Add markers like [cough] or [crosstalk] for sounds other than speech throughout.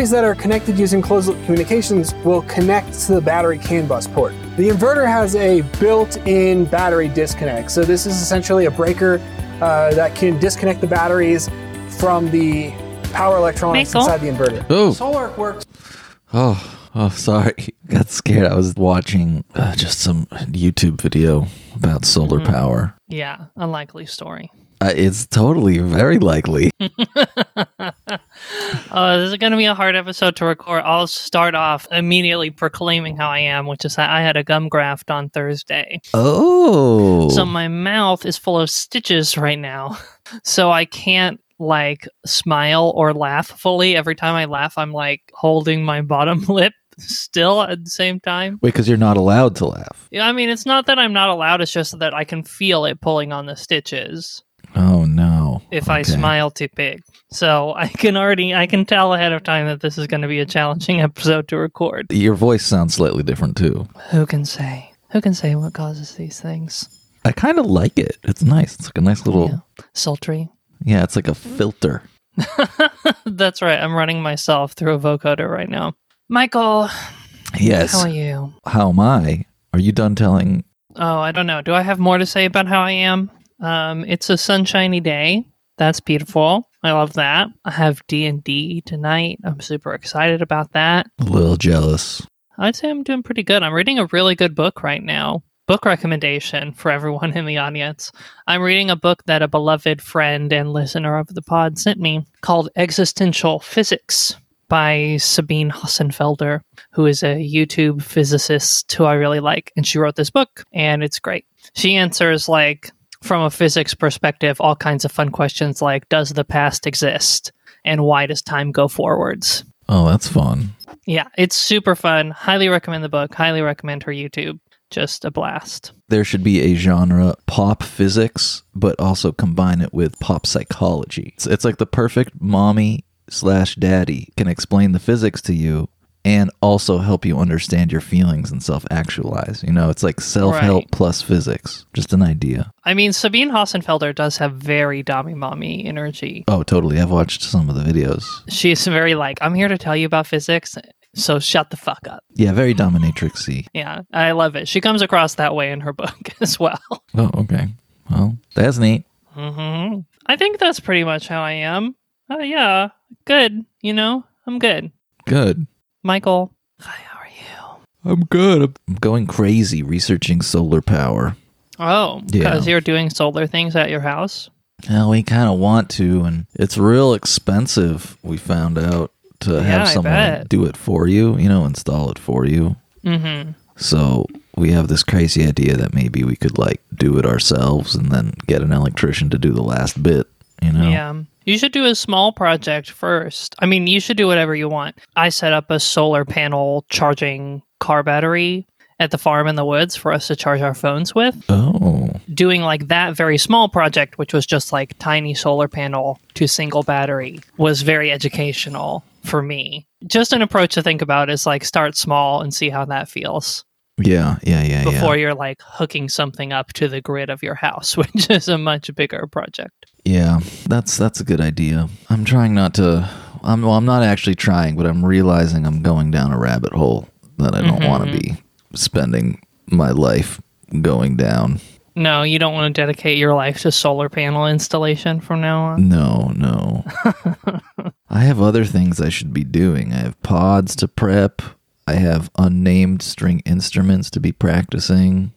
batteries that are connected using closed loop communications will connect to the battery CAN bus port. The inverter has a built in battery disconnect. So, this is essentially a breaker uh, that can disconnect the batteries from the power electronics Michael? inside the inverter. Oh. Solar works Oh, oh, sorry. [laughs] Got scared. I was watching uh, just some YouTube video about solar Mm-hmm. power. Yeah, unlikely story. Uh, it's totally very likely. [laughs] Uh, this is going to be a hard episode to record. I'll start off immediately proclaiming how I am, which is that I had a gum graft on Thursday. Oh. So my mouth is full of stitches right now. [laughs] So I can't like smile or laugh fully. Every time I laugh, I'm like holding my bottom [laughs] lip still at the same time. Wait, because you're not allowed to laugh. Yeah, I mean, it's not that I'm not allowed, it's just that I can feel it pulling on the stitches Oh, no. if I smile too big. So I can already, I can tell ahead of time that this is going to be a challenging [laughs] episode to record. Your voice sounds slightly different, too. Who can say? Who can say what causes these things? I kind of like it. It's nice. It's like a nice little. Yeah. Sultry. Yeah, it's like a filter. [laughs] That's right. I'm running myself through a vocoder right now. Michael, Yes. how are you? How am I? Are you done telling? Oh, I don't know. Do I have more to say about how I am? Um, it's a sunshiny day. That's beautiful. I love that. I have D and D tonight. I'm super excited about that. A little jealous. I'd say I'm doing pretty good. I'm reading a really good book right now. Book recommendation for everyone in the audience. I'm reading a book that a beloved friend and listener of the pod sent me called Existential Physics by Sabine Hossenfelder, who is a YouTube physicist who I really like. And she wrote this book, and it's great. She answers, like, from a physics perspective, all kinds of fun questions like Does the past exist? And why does time go forwards? Oh, that's fun. Yeah, it's super fun. Highly recommend the book. Highly recommend her YouTube. Just a blast. There should be a genre pop physics, but also combine it with pop psychology. It's, it's like the perfect mommy slash daddy can explain the physics to you and also help you understand your feelings and self actualize. You know, it's like self help Right. plus physics. Just an idea. I mean, Sabine Hossenfelder does have very Dami Mommy energy. Oh, totally. I've watched some of the videos. She's very like, I'm here to tell you about physics, so shut the fuck up. Yeah, very dominatrixy. Yeah, I love it. She comes across that way in her [laughs] book as well. Oh, okay. Well, that's neat. hmm I think that's pretty much how I am. Uh, yeah, good. You know, I'm good. Good. Michael, hi, how are you? I'm good. I'm going crazy researching solar power. Oh, Yeah. because you're doing solar things at your house? Well, we kind of want to, and it's real expensive. We found out to Yeah, have someone do it for you, you know, install it for you. Mm-hmm. So we have this crazy idea that maybe we could like do it ourselves and then get an electrician to do the last bit. You know? Yeah. You should do a small project first. I mean, you should do whatever you want. I set up a solar panel charging car battery at the farm in the woods for us to charge our phones with. Oh, Doing like that very small project, which was just like tiny solar panel to single battery, was very educational for me. Just an approach to think about is like start small and see how that feels yeah, yeah, yeah, yeah. before yeah. you're like hooking something up to the grid of your house, [laughs] which is a much bigger project. Yeah, that's that's a good idea. I'm trying not to. I'm well. I'm not actually trying, but I'm realizing I'm going down a rabbit hole that I don't want to mm-hmm. be spending my life going down. No, you don't want to dedicate your life to solar panel installation from now on. No, no. [laughs] I have other things I should be doing. I have pods to prep. I have unnamed string instruments to be practicing.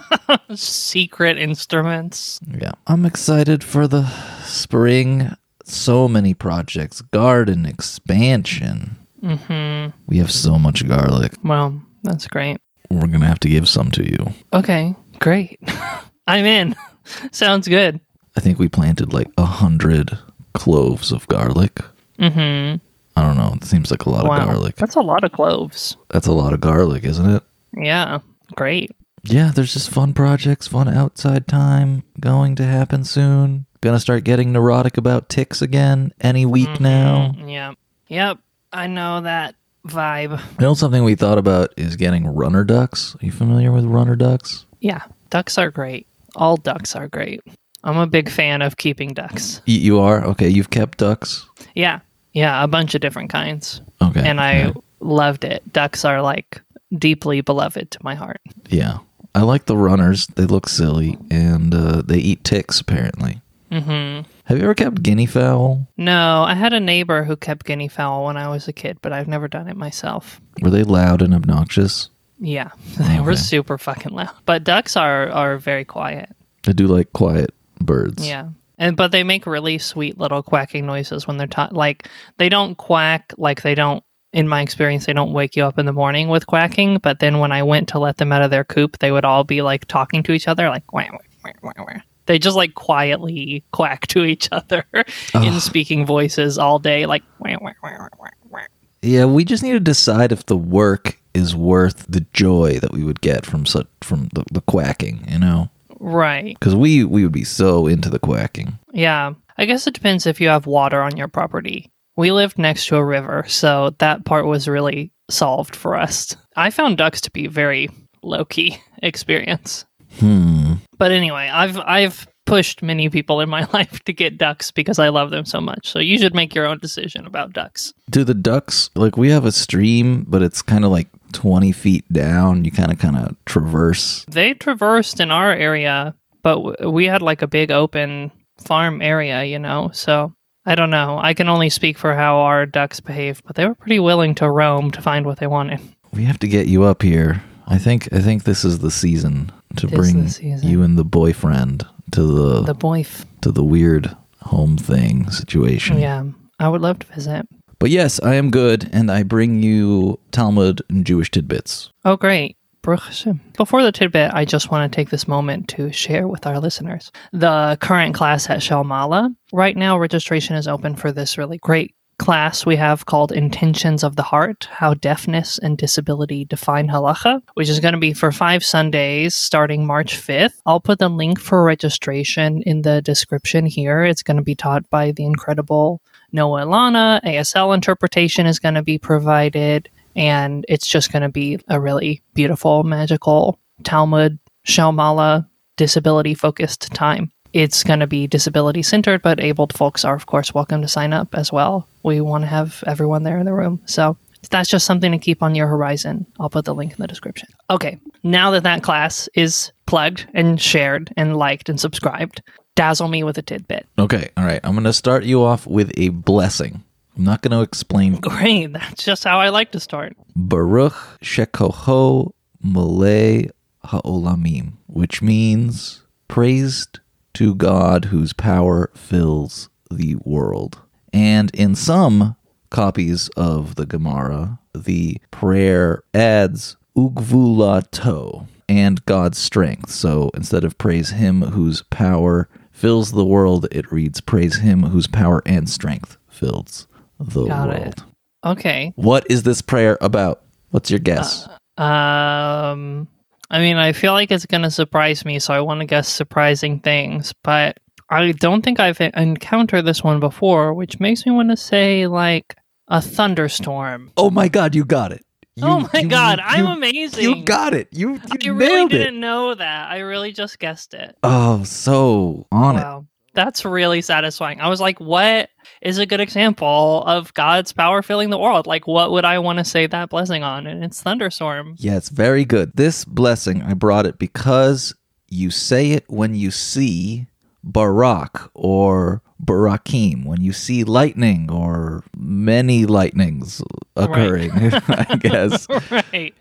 [laughs] Secret instruments. Yeah. I'm excited for the spring. So many projects. Garden expansion. Mm-hmm. We have so much garlic. Well, that's great. We're going to have to give some to you. Okay, great. [laughs] I'm in. [laughs] Sounds good. I think we planted like a hundred cloves of garlic. Mm-hmm. I don't know. It seems like a lot Wow. of garlic. That's a lot of cloves. That's a lot of garlic, isn't it? Yeah, great. Yeah, there's just fun projects, fun outside time going to happen soon. Gonna start getting neurotic about ticks again any week now. Mm, Yeah. Yep. I know that vibe. You know something we thought about is getting runner ducks. Are you familiar with runner ducks? Yeah. Ducks are great. All ducks are great. I'm a big fan of keeping ducks. You are? Okay, you've kept ducks. Yeah. Yeah, a bunch of different kinds. Okay. And I loved it. Ducks are like deeply beloved to my heart. Yeah. I like the runners. They look silly and uh, they eat ticks, apparently. Mm-hmm. Have you ever kept guinea fowl? No, I had a neighbor who kept guinea fowl when I was a kid, but I've never done it myself. Were they loud and obnoxious? Yeah, [laughs] they were super fucking loud. But ducks are are very quiet. I do like quiet birds. Yeah. And but they make really sweet little quacking noises when they're ta- like they don't quack like they don't in my experience they don't wake you up in the morning with quacking, but then when I went to let them out of their coop, they would all be like talking to each other like wah, wah, wah, wah. They just like quietly [laughs] quack to each other in speaking voices all day like wah, wah, wah, wah, wah. Yeah, we just need to decide if the work is worth the joy that we would get from such from the, the quacking, you know? Right. Because we we would be so into the quacking. Yeah. I guess it depends if you have water on your property. We lived next to a river, so that part was really solved for us. I found ducks to be very low key [laughs] experience. Hmm. But anyway, I've I've pushed many people in my [laughs] life to get ducks because I love them so much. So you should make your own decision about ducks. Do the ducks like we have a stream, but it's kind of like twenty feet down. You kind of kind of traverse. They traversed in our area, but w- we had like a big open farm area, you know. So I don't know. I can only speak for how our ducks behaved, but they were pretty willing to roam to find what they wanted. We have to get you up here. I think I think this is the season to It bring season. you and the boyfriend to the, The boyf. to the weird home thing situation. Yeah, I would love to visit. But yes, I am good, and I bring you Talmud and Jewish tidbits. Oh, great. Before the tidbit, I just want to take this moment to share with our listeners the current class at Shalmala. Right now, registration is open for this really great class we have called Intentions of the Heart How Deafness and Disability Define Halacha, which is going to be for five Sundays starting March 5th. I'll put the link for registration in the description here. It's going to be taught by the incredible Noah Lana. ASL interpretation is going to be provided and it's just going to be a really beautiful, magical Talmud, Shalmala, disability focused time. It's going to be disability centered, but abled folks are, of course, welcome to sign up as well. We want to have everyone there in the room. So that's just something to keep on your horizon. I'll put the link in the description. Okay, now that that class is plugged and shared and liked and subscribed, dazzle me with a tidbit. Okay, all right. I'm going to start you off with a blessing. I'm not going to explain [laughs] Great, that's just how I like to start. Baruch Shekoho Malay Ha'olamim, which means praised to God whose power fills the world. And in some copies of the Gemara, the prayer adds Ugvulato and God's strength. So instead of praise him whose power fills the world, it reads praise him whose power and strength fills the Got it. world. Okay. What is this prayer about? What's your guess? Um, I mean, I feel like it's going to surprise me, so I want to guess surprising things, but I don't think I've encountered this one before, which makes me want to say like a thunderstorm. oh my god, you got it. You- oh my you- god, I'm amazing. You got it. You, you I really didn't it. know that. I really just guessed it. Oh, so on it. That's really satisfying. I was like, what is a good example of God's power filling the world? Like, what would I want to say that blessing on? And it's thunderstorm. Yeah, it's very good. This blessing, I brought it because you say it when you see Barak or Barakim, when you see lightning or many lightnings occurring, [laughs] I guess. [laughs] right.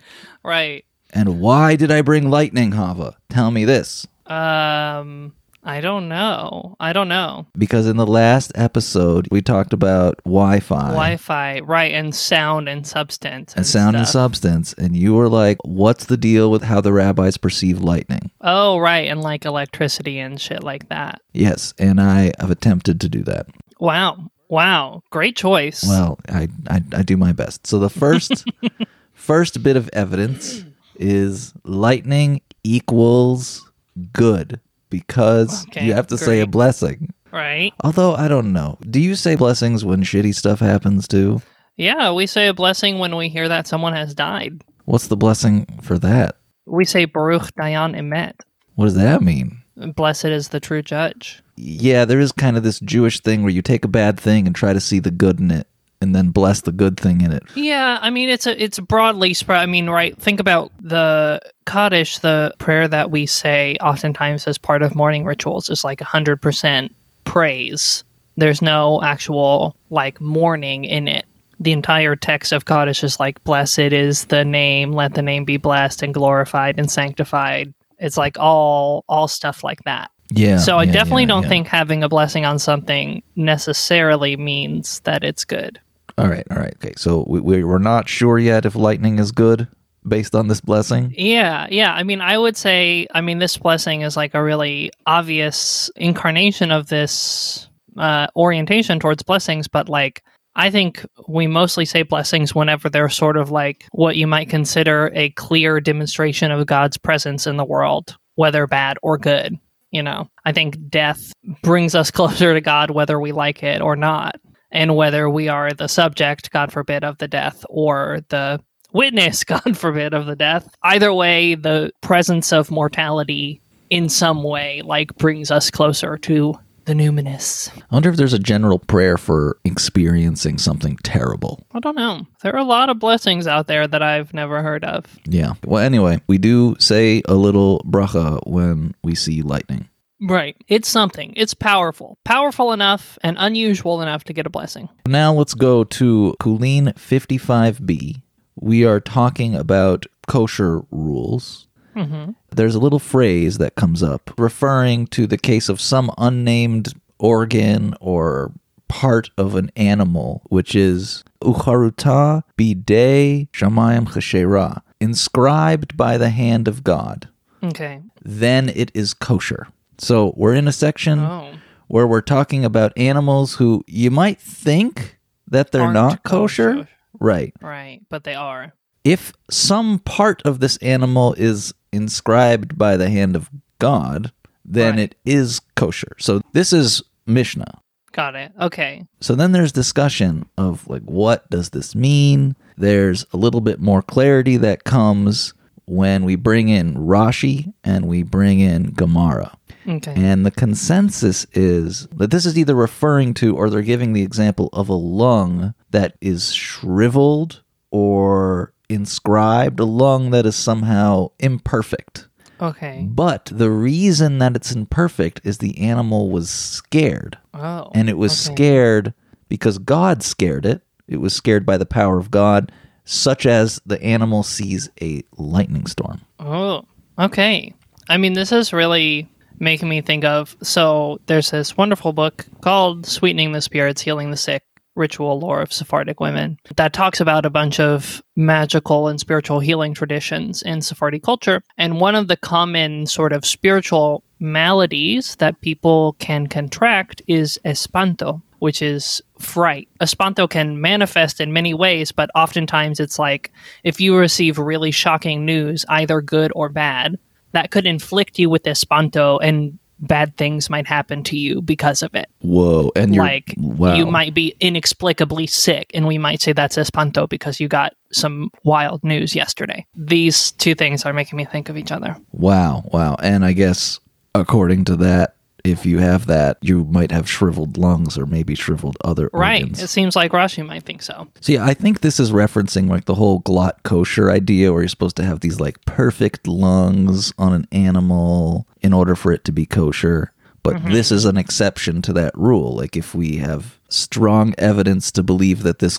Right. And why did I bring lightning, Hava? Tell me this. Um, I don't know. I don't know. Because in the last episode, we talked about Wi Fi. Wi-Fi, right, and sound and substance and, and sound and substance, and you were like, "What's the deal with how the rabbis perceive lightning?" Oh, right, and like electricity and shit like that. Yes, and I have attempted to do that. Wow, wow, great choice. Well, I I, I do my best. So the first [laughs] first bit of evidence is lightning equals good because Okay, you have to say a blessing. right? Although I don't know. Do you say blessings when shitty stuff happens too? Yeah, we say a blessing when we hear that someone has died. What's the blessing for that? We say Baruch Dayan Emet. What does that mean? Blessed is the true judge. yeah, there is kind of this Jewish thing where you take a bad thing and try to see the good in it and then bless the good thing in it. Yeah, I mean it's a it's broadly spread. I mean, right? Think about the Kaddish, the prayer that we say oftentimes as part of morning rituals is like hundred percent praise. There's no actual like mourning in it. The entire text of Kaddish is like, "Blessed is the name, let the name be blessed and glorified and sanctified." It's like all all stuff like that. Yeah. So I yeah, definitely yeah, don't yeah. think having a blessing on something necessarily means that it's good. All right, all right. Okay, so we, we we're not sure yet if lightning is good based on this blessing. Yeah, yeah. I mean, I would say, I mean, this blessing is like a really obvious incarnation of this uh, orientation towards blessings, but like, I think we mostly say blessings whenever they're sort of like what you might consider a clear demonstration of God's presence in the world, whether bad or good. You know, I think death brings us [laughs] closer to God, whether we like it or not, and whether we are the subject, God forbid, of the death or the witness, [laughs] God forbid, of the death. Either way, the presence of mortality in some way like brings us closer to the numinous. I wonder if there's a general prayer for experiencing something terrible. I don't know. There are a lot of blessings out there that I've never heard of. Yeah. Well, anyway, we do say a little bracha when we see lightning. Right. It's something. It's powerful. Powerful enough and unusual enough to get a blessing. Now let's go to Chullin 55b. We are talking about kosher rules. hmm There's a little phrase that comes up referring to the case of some unnamed organ or part of an animal, which is ucharuta bidei shamayim cheshera, inscribed by the hand of God. Okay. Then it is kosher. So we're in a section Oh. where we're talking about animals who you might think that they're Aren't not kosher. kosher. Right. Right. But they are. If some part of this animal is inscribed by the hand of God, then Right. it is kosher. So this is Mishnah. Got it. Okay. So then there's discussion of like what does this mean? There's a little bit more clarity that comes when we bring in Rashi and we bring in Gemara. Okay. And the consensus is that this is either referring to or they're giving the example of a lung that is shriveled or inscribed, a lung that is somehow imperfect. Okay. But the reason that it's imperfect is the animal was scared. Oh. And it was okay. scared because God scared it. It was scared by the power of God, such as the animal sees a lightning storm. Oh, okay. I mean, this is really making me think of. So, there's this wonderful book called Sweetening the Spirits, Healing the Sick Ritual Lore of Sephardic Women that talks about a bunch of magical and spiritual healing traditions in Sephardi culture. And one of the common sort of spiritual maladies that people can contract is espanto, which is fright. Espanto can manifest in many ways, but oftentimes it's like if you receive really shocking news, either good or bad, that could inflict you with espanto and bad things might happen to you because of it. Whoa! And like wow. you might be inexplicably sick and we might say that's espanto because you got some wild news yesterday. These two things are making me think of each other. Wow, wow. And I guess according to that, if you have that, you might have shriveled lungs or maybe shriveled other Right. organs. It seems like Rashi might think so. So yeah, I think this is referencing like the whole glatt kosher idea where you're supposed to have these like perfect lungs on an animal in order for it to be kosher. But Mm-hmm. this is an exception to that rule. Like if we have strong evidence to believe that this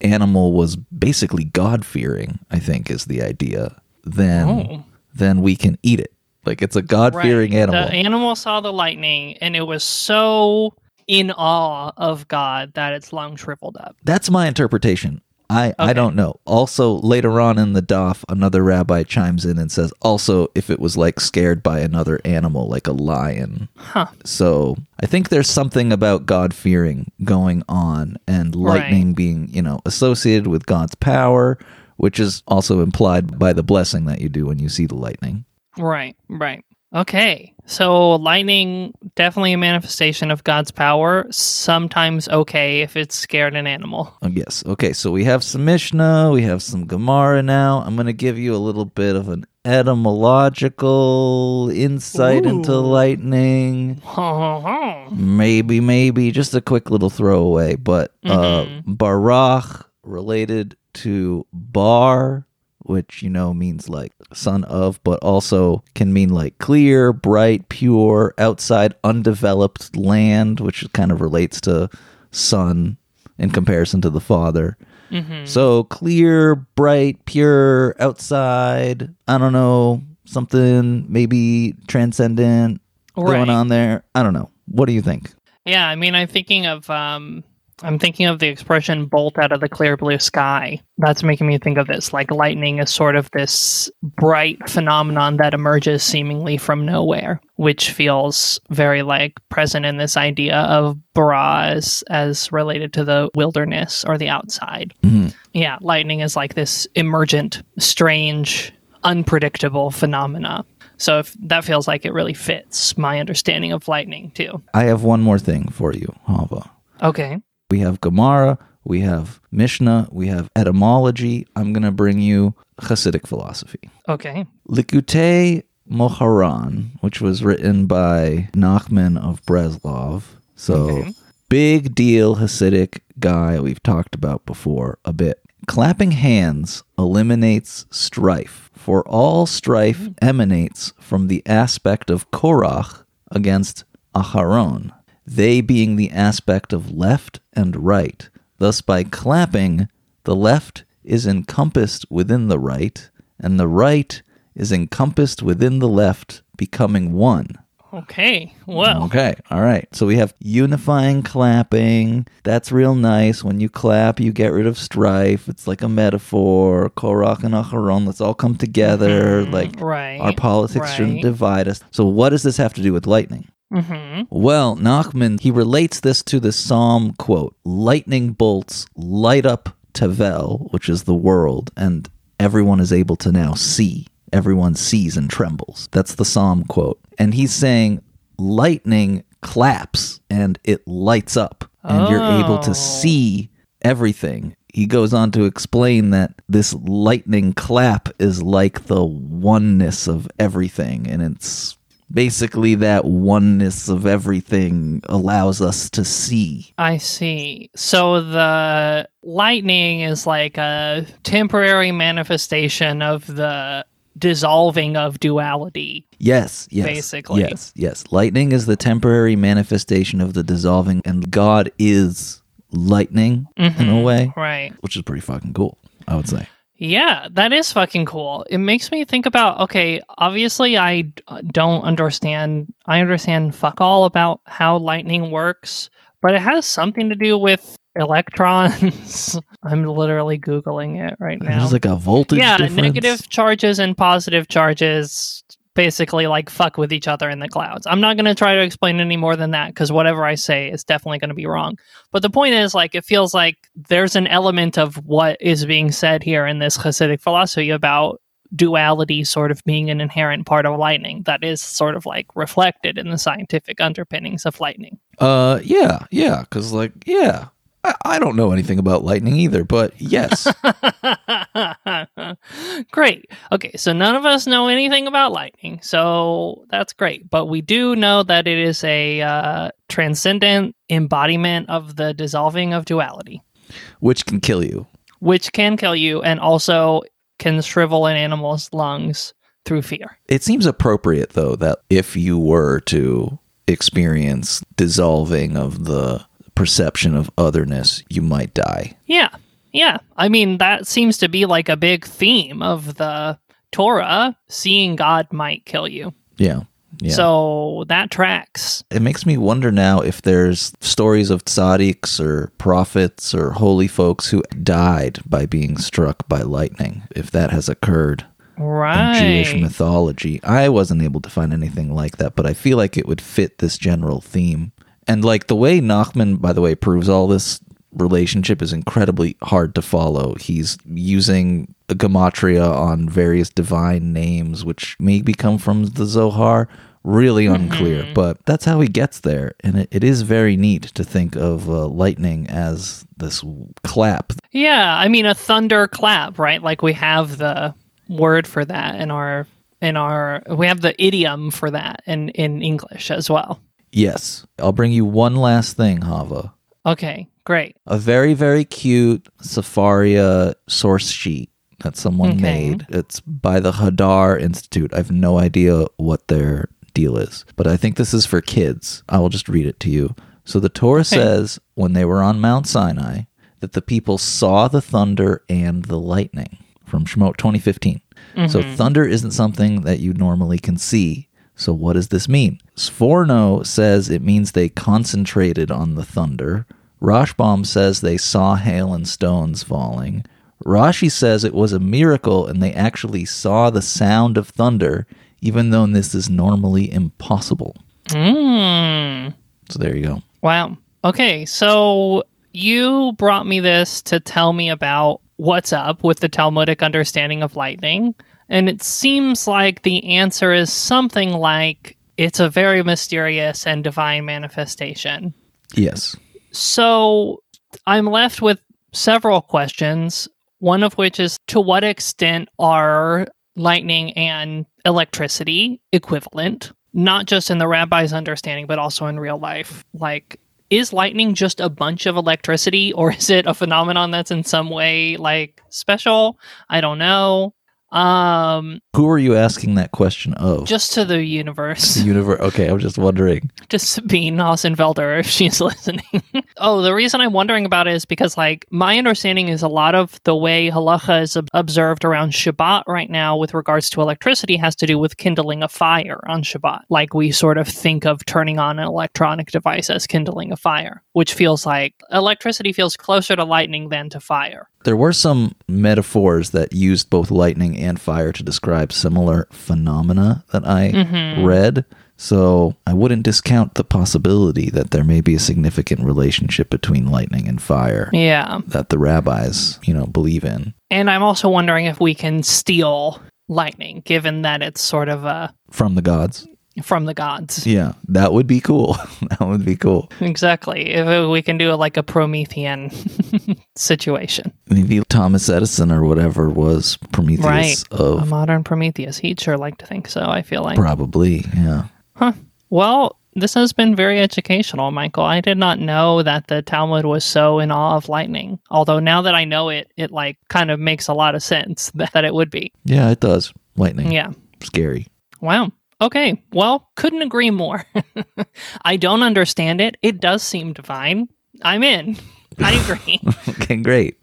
animal was basically God fearing, I think is the idea, then Oh. then we can eat it. Like it's a God fearing Right. animal. The animal saw the lightning and it was so in awe of God that its lung shriveled up. That's my interpretation. I, I don't know. Also, later on in the Daf, another rabbi chimes in and says, also, if it was like scared by another animal, like a lion. Huh. So I think there's something about God fearing going on and lightning being, you know, associated with God's power, which is also implied by the blessing that you do when you see the lightning. Right, right. Okay. So lightning definitely a manifestation of God's power. Sometimes okay if it's scared an animal. Oh, yes. Okay. So we have some Mishnah, we have some Gemara now. I'm going to give you a little bit of an etymological insight into lightning. [laughs] Maybe, maybe just a quick little throwaway, but uh, Barach related to Bar, which you know means like son of, but also can mean like clear, bright, pure, outside, undeveloped land, which kind of relates to son in comparison to the father. So clear, bright, pure, outside. I don't know something maybe transcendent Right. going on there. I don't know. What do you think? Yeah, I mean, I'm thinking of um, I'm thinking of the expression "bolt out of the clear blue sky." That's making me think of this. Like lightning is sort of this bright phenomenon that emerges seemingly from nowhere, which feels very like present in this idea of bara as, related to the wilderness or the outside. Mm-hmm. Yeah, lightning is like this emergent, strange, unpredictable phenomena. So if that feels like it really fits my understanding of lightning too. I have one more thing for you, Hava. Okay. We have Gemara, we have Mishnah, we have etymology. I'm going to bring you Hasidic philosophy. Okay. Likutei Moharan, which was written by Nachman of Breslov. So, Okay. big deal Hasidic guy we've talked about before a bit. Clapping hands eliminates strife, for all strife mm-hmm. emanates from the aspect of Korach against Aharon, they being the aspect of left and right. Thus, by clapping, the left is encompassed within the right, and the right is encompassed within the left, becoming one. Okay. Well. Okay, all right. So we have unifying clapping. That's real nice. When you clap, you get rid of strife. It's like a metaphor. Korach and Aharon, let's all come together. Mm-hmm. Like Right. our politics shouldn't divide us. So what does this have to do with lightning? Mm-hmm. Well, Nachman, he relates this to the psalm quote Lightning bolts light up Tevel, which is the world, and everyone is able to now see. Everyone sees and trembles. That's the psalm quote. And he's saying lightning claps and it lights up, and you're able Oh. to see everything. He goes on to explain that this lightning clap is like the oneness of everything, and it's basically that oneness of everything allows us to see. I see. So the lightning is like a temporary manifestation of the dissolving of duality. Yes, yes. Basically. Yes, yes. Lightning is the temporary manifestation of the dissolving, and God is lightning in a Mhm. way, Right. which is pretty fucking cool, I would say. Yeah, that is fucking cool. It makes me think about okay, obviously I uh, don't understand I understand fuck all about how lightning works, but it has something to do with electrons. [laughs] I'm literally googling it right now. There's like a voltage yeah, difference. negative charges and positive charges basically like fuck with each other in the clouds. I'm not going to try to explain any more than that because whatever I say is definitely going to be wrong. But the point is, like, it feels like there's an element of what is being said here in this Hasidic philosophy about duality sort of being an inherent part of lightning that is sort of like reflected in the scientific underpinnings of lightning. Uh, yeah, yeah, because like, yeah, I, I don't know anything about lightning either, but yes, [laughs] great. Okay, so none of us know anything about lightning, so that's great. But we do know that it is a uh, transcendent embodiment of the dissolving of duality, which can kill you. which can kill you and also can shrivel an animal's lungs through fear. It seems appropriate though that if you were to experience dissolving of the perception of otherness, you might die. Yeah, yeah. I mean, that seems to be like a big theme of the Torah. Seeing God might kill you. Yeah. Yeah. So that tracks. it makes me wonder now if there's stories of tzaddiks or prophets or holy folks who died by being struck by lightning, if that has occurred Right. in Jewish mythology. I wasn't able to find anything like that, but I feel like it would fit this general theme. And like the way Nachman, by the way, proves all this relationship is incredibly hard to follow. He's using a gematria on various divine names, which maybe come from the Zohar. Really unclear, but that's how he gets there. And it, it is very neat to think of uh, lightning as this clap. Yeah, I mean a thunder clap, right? Like we have the word for that in our in our we have the idiom for that in in English as well. Yes. I'll bring you one last thing, Hava. Okay, great. A very, very cute Sefaria uh, source sheet that someone Okay. made. It's by the Hadar Institute. I have no idea what their deal is, but I think this is for kids. I will just read it to you. So the Torah says when they were on Mount Sinai that the people saw the thunder and the lightning from Shemot 2015. So mm-hmm. thunder isn't something that you normally can see. So what does this mean? Sforno says it means they concentrated on the thunder. Rashbam says they saw hail and stones falling. Rashi says it was a miracle and they actually saw the sound of thunder, even though this is normally impossible. Mm. So there you go. Wow. Okay, so you brought me this to tell me about what's up with the Talmudic understanding of lightning, and it seems like the answer is something like it's a very mysterious and divine manifestation. Yes. So I'm left with several questions, one of which is to what extent are lightning and electricity equivalent, not just in the rabbi's understanding, but also in real life? Like, is lightning just a bunch of electricity, or is it a phenomenon that's in some way like special? I don't know. Um, Who are you asking that question of? just to the universe. the universe. Okay, I'm just wondering. [laughs] Just Sabine Hossenfelder if she's [laughs] listening. oh, the reason I'm wondering about it is because, like, my understanding is a lot of the way halacha is ob- observed around Shabbat right now with regards to electricity has to do with kindling a fire on Shabbat. Like, we sort of think of turning on an electronic device as kindling a fire, which feels like electricity feels closer to lightning than to fire. There were some metaphors that used both lightning and fire to describe similar phenomena that I Mm-hmm. read. So I wouldn't discount the possibility that there may be a significant relationship between lightning and fire Yeah. that the rabbis, you know, believe in. And I'm also wondering if we can steal lightning, given that it's sort of uh, From the gods. From the gods. Yeah, that would be cool. [laughs] that would be cool. Exactly. If we can do it like a Promethean [laughs] situation. Maybe Thomas Edison or whatever was Prometheus Right. A of modern Prometheus. He'd sure like to think so, I feel like. probably, yeah. Huh. Well, this has been very educational, Michael. I did not know that the Talmud was so in awe of lightning. Although now that I know it, it like kind of makes a lot of sense that, [laughs] that it would be. Yeah, it does. Lightning. Yeah. Scary. Wow. Okay. Well, couldn't agree more. [laughs] I don't understand it. It does seem divine. I'm in. I [laughs] agree. okay, great.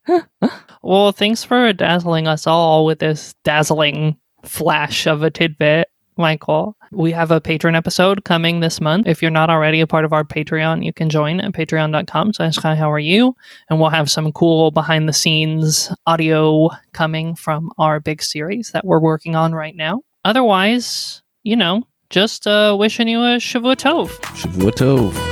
Well, thanks for dazzling us all with this dazzling flash of a tidbit, Michael. We have a patron episode coming this month. If you're not already a part of our Patreon, you can join at patreon.com slash hi how are you? And we'll have some cool behind the scenes audio coming from our big series that we're working on right now. Otherwise, you know, just uh, wishing you a Shavua Tov. Shavua Tov.